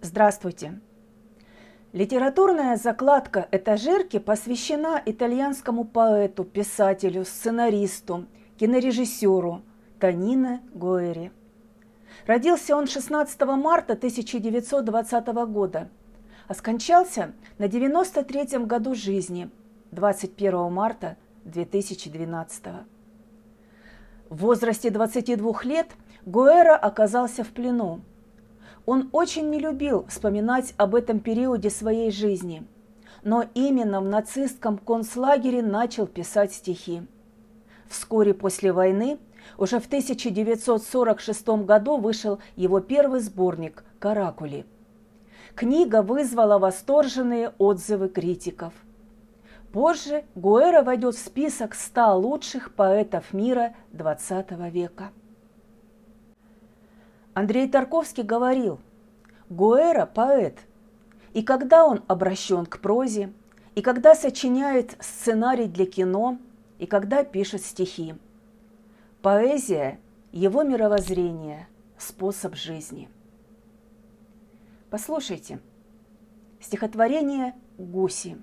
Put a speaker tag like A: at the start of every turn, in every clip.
A: Здравствуйте! Литературная закладка «Этажерки» посвящена итальянскому поэту, писателю, сценаристу, кинорежиссеру Танине Гуэри. Родился он 16 марта 1920 года, а скончался на 93-м году жизни 21 марта 2012 В возрасте 22 лет Гуэра оказался в плену – он очень не любил вспоминать об этом периоде своей жизни, но именно в нацистском концлагере начал писать стихи. Вскоре после войны, уже в 1946 году вышел его первый сборник «Каракули». Книга вызвала восторженные отзывы критиков. Позже Гуэра войдет в список 100 лучших поэтов мира XX века. Андрей Тарковский говорил, Гуэра – поэт, и когда он обращен к прозе, и когда сочиняет сценарий для кино, и когда пишет стихи. Поэзия – его мировоззрение, способ жизни. Послушайте, стихотворение «Гуси».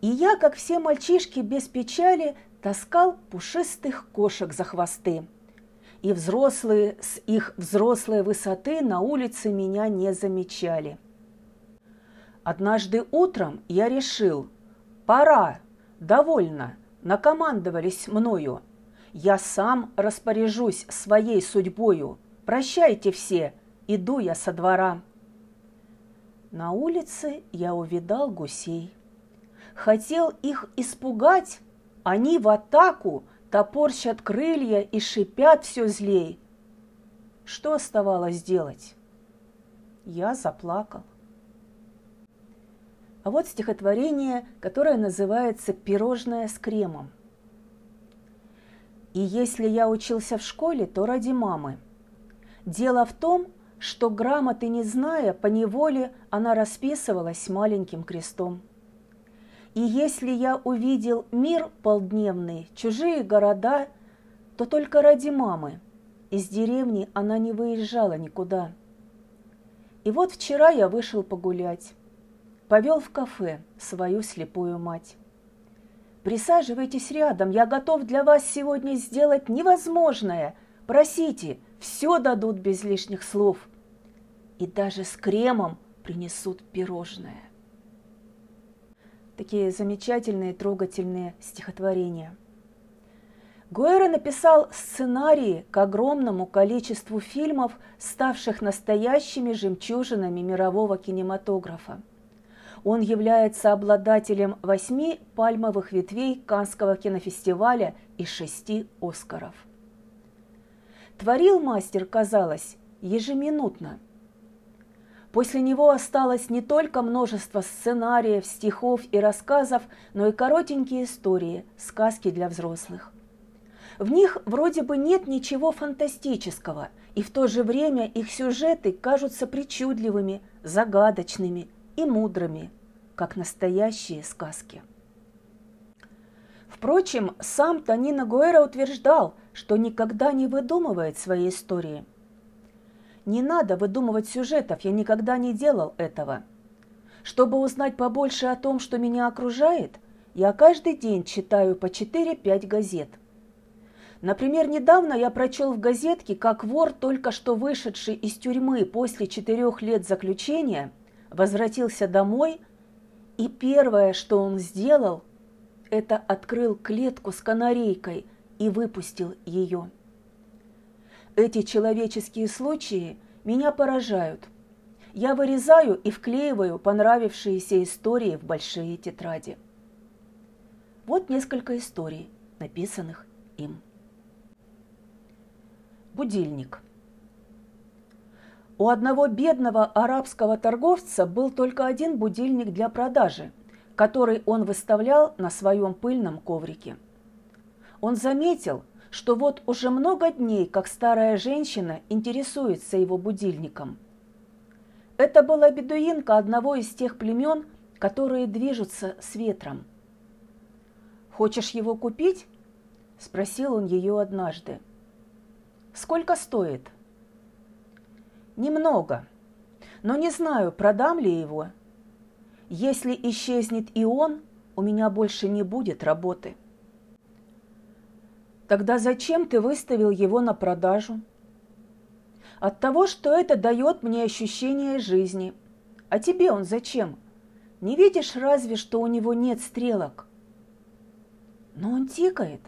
A: И я, как все мальчишки без печали, таскал пушистых кошек за хвосты – и взрослые с их взрослой высоты на улице меня не замечали. Однажды утром я решил, пора, довольно, накомандовались мною. Я сам распоряжусь своей судьбою. Прощайте все, иду я со двора. На улице я увидал гусей. Хотел их испугать, они в атаку – топорщат крылья и шипят все злей. Что оставалось делать? Я заплакал. А вот стихотворение, которое называется «Пирожное с кремом». И если я учился в школе, то ради мамы. Дело в том, что грамоты не зная, по неволе она расписывалась маленьким крестом – и если я увидел мир полдневный, чужие города, то только ради мамы. Из деревни она не выезжала никуда. И вот вчера я вышел погулять. Повел в кафе свою слепую мать. Присаживайтесь рядом, я готов для вас сегодня сделать невозможное. Просите, все дадут без лишних слов. И даже с кремом принесут пирожное такие замечательные, трогательные стихотворения. Гуэра написал сценарии к огромному количеству фильмов, ставших настоящими жемчужинами мирового кинематографа. Он является обладателем восьми пальмовых ветвей Канского кинофестиваля и шести Оскаров. Творил мастер, казалось, ежеминутно – После него осталось не только множество сценариев, стихов и рассказов, но и коротенькие истории, сказки для взрослых. В них вроде бы нет ничего фантастического, и в то же время их сюжеты кажутся причудливыми, загадочными и мудрыми, как настоящие сказки. Впрочем, сам Танина Гуэра утверждал, что никогда не выдумывает свои истории – не надо выдумывать сюжетов, я никогда не делал этого. Чтобы узнать побольше о том, что меня окружает, я каждый день читаю по 4-5 газет. Например, недавно я прочел в газетке, как вор, только что вышедший из тюрьмы после четырех лет заключения, возвратился домой, и первое, что он сделал, это открыл клетку с канарейкой и выпустил ее. Эти человеческие случаи меня поражают. Я вырезаю и вклеиваю понравившиеся истории в большие тетради. Вот несколько историй, написанных им. Будильник. У одного бедного арабского торговца был только один будильник для продажи, который он выставлял на своем пыльном коврике. Он заметил, что вот уже много дней, как старая женщина интересуется его будильником. Это была бедуинка одного из тех племен, которые движутся с ветром. «Хочешь его купить?» – спросил он ее однажды. «Сколько стоит?» Немного. Но не знаю, продам ли его. Если исчезнет и он, у меня больше не будет работы. Тогда зачем ты выставил его на продажу? От того, что это дает мне ощущение жизни. А тебе он зачем? Не видишь разве, что у него нет стрелок? Но он тикает.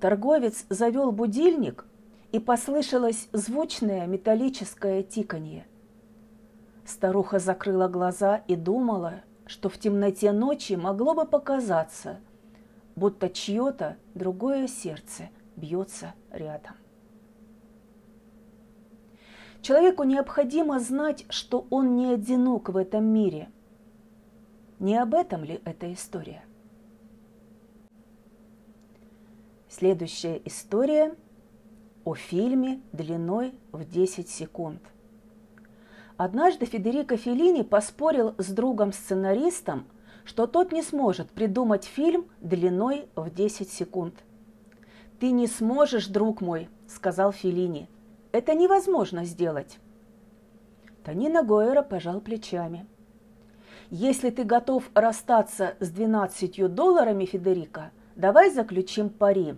A: Торговец завел будильник, и послышалось звучное металлическое тиканье. Старуха закрыла глаза и думала, что в темноте ночи могло бы показаться, будто чье-то другое сердце бьется рядом. Человеку необходимо знать, что он не одинок в этом мире. Не об этом ли эта история? Следующая история о фильме длиной в 10 секунд. Однажды Федерико Феллини поспорил с другом-сценаристом, что тот не сможет придумать фильм длиной в 10 секунд. «Ты не сможешь, друг мой», – сказал Феллини – это невозможно сделать. Танина Гойера пожал плечами. Если ты готов расстаться с 12 долларами, Федерика, давай заключим пари.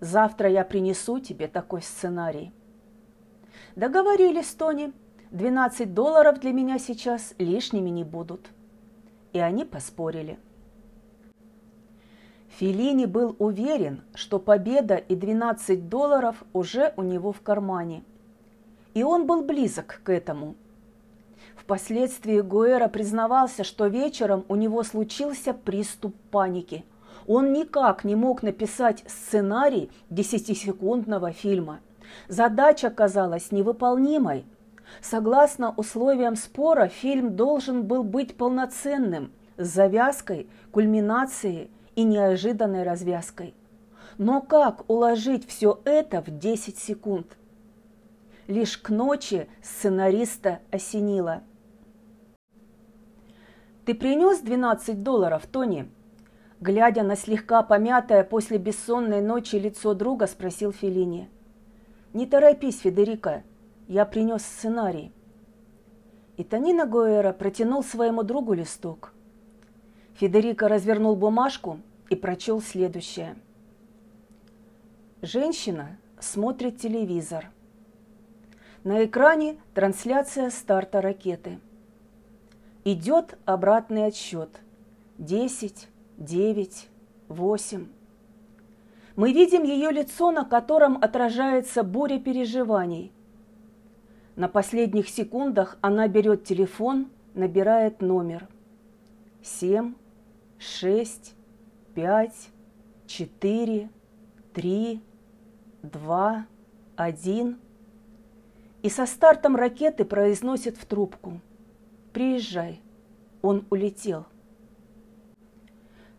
A: Завтра я принесу тебе такой сценарий. Договорились, Тони. 12 долларов для меня сейчас лишними не будут. И они поспорили. Филини был уверен, что победа и 12 долларов уже у него в кармане. И он был близок к этому. Впоследствии Гуэра признавался, что вечером у него случился приступ паники. Он никак не мог написать сценарий десятисекундного фильма. Задача казалась невыполнимой. Согласно условиям спора, фильм должен был быть полноценным, с завязкой, кульминацией и неожиданной развязкой. Но как уложить все это в 10 секунд? Лишь к ночи сценариста осенило. «Ты принес 12 долларов, Тони?» Глядя на слегка помятое после бессонной ночи лицо друга, спросил Феллини. «Не торопись, Федерико, я принес сценарий». И Танина Гуэра протянул своему другу листок. Федерико развернул бумажку и прочел следующее. Женщина смотрит телевизор. На экране трансляция старта ракеты. Идет обратный отсчет. 10, 9, 8. Мы видим ее лицо, на котором отражается буря переживаний. На последних секундах она берет телефон, набирает номер. 7, 6, пять, четыре, три, два, один. И со стартом ракеты произносит в трубку. «Приезжай». Он улетел.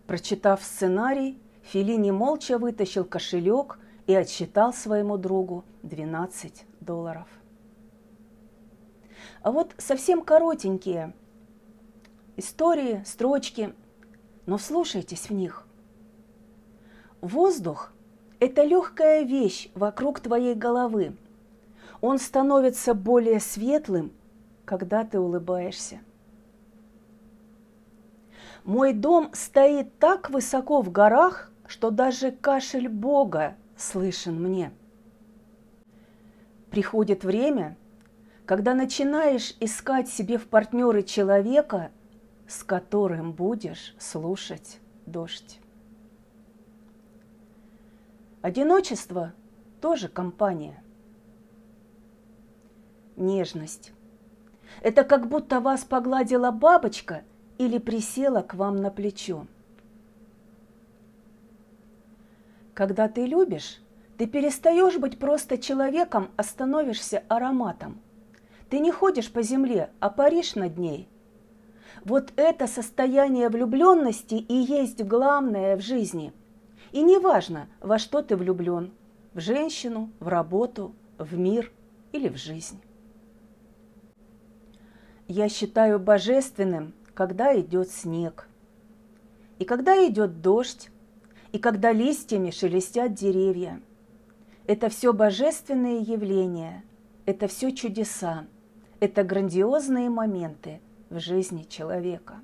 A: Прочитав сценарий, Филини молча вытащил кошелек и отсчитал своему другу 12 долларов. А вот совсем коротенькие истории, строчки, но вслушайтесь в них. Воздух – это легкая вещь вокруг твоей головы. Он становится более светлым, когда ты улыбаешься. Мой дом стоит так высоко в горах, что даже кашель Бога слышен мне. Приходит время, когда начинаешь искать себе в партнеры человека, с которым будешь слушать дождь. Одиночество тоже компания. Нежность. Это как будто вас погладила бабочка или присела к вам на плечо. Когда ты любишь, ты перестаешь быть просто человеком, а становишься ароматом. Ты не ходишь по земле, а паришь над ней. Вот это состояние влюбленности и есть главное в жизни – и неважно, во что ты влюблен – в женщину, в работу, в мир или в жизнь. Я считаю божественным, когда идет снег, и когда идет дождь, и когда листьями шелестят деревья. Это все божественные явления, это все чудеса, это грандиозные моменты в жизни человека.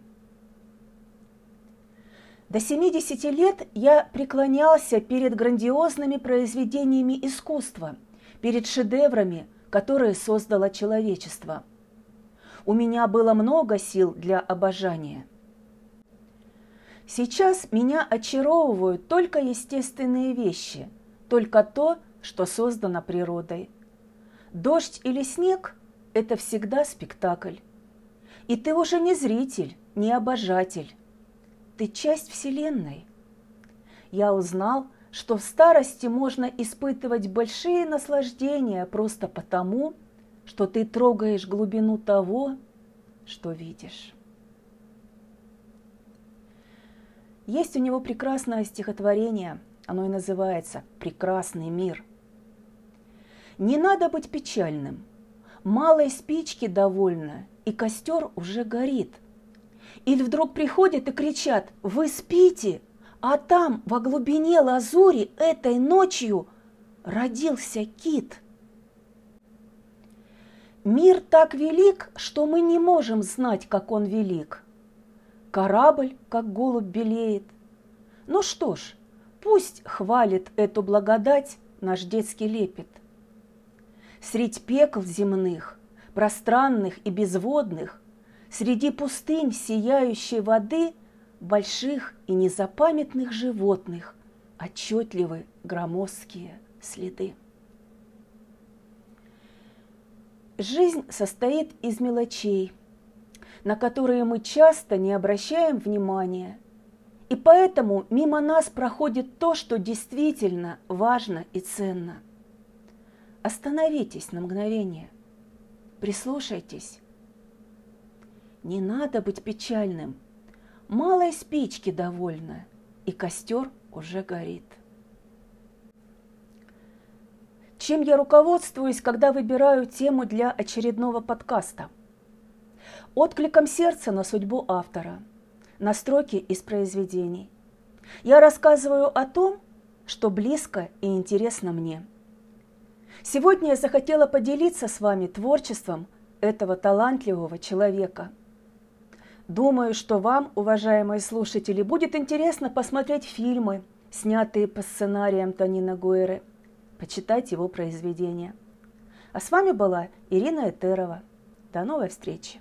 A: До 70 лет я преклонялся перед грандиозными произведениями искусства, перед шедеврами, которые создало человечество. У меня было много сил для обожания. Сейчас меня очаровывают только естественные вещи, только то, что создано природой. Дождь или снег – это всегда спектакль. И ты уже не зритель, не обожатель. Ты часть Вселенной. Я узнал, что в старости можно испытывать большие наслаждения просто потому, что ты трогаешь глубину того, что видишь. Есть у него прекрасное стихотворение, оно и называется «Прекрасный мир». Не надо быть печальным. Малой спички довольно, и костер уже горит. Или вдруг приходят и кричат «Вы спите!» А там, во глубине лазури, этой ночью родился кит. Мир так велик, что мы не можем знать, как он велик. Корабль, как голубь, белеет. Ну что ж, пусть хвалит эту благодать наш детский лепет – Средь пекл земных, пространных и безводных, Среди пустынь сияющей воды Больших и незапамятных животных Отчетливы громоздкие следы. Жизнь состоит из мелочей, на которые мы часто не обращаем внимания, и поэтому мимо нас проходит то, что действительно важно и ценно – Остановитесь на мгновение. Прислушайтесь. Не надо быть печальным. Малой спички довольно, и костер уже горит. Чем я руководствуюсь, когда выбираю тему для очередного подкаста? Откликом сердца на судьбу автора, на строки из произведений. Я рассказываю о том, что близко и интересно мне – Сегодня я захотела поделиться с вами творчеством этого талантливого человека. Думаю, что вам, уважаемые слушатели, будет интересно посмотреть фильмы, снятые по сценариям Танина Гуэры, почитать его произведения. А с вами была Ирина Этерова. До новой встречи!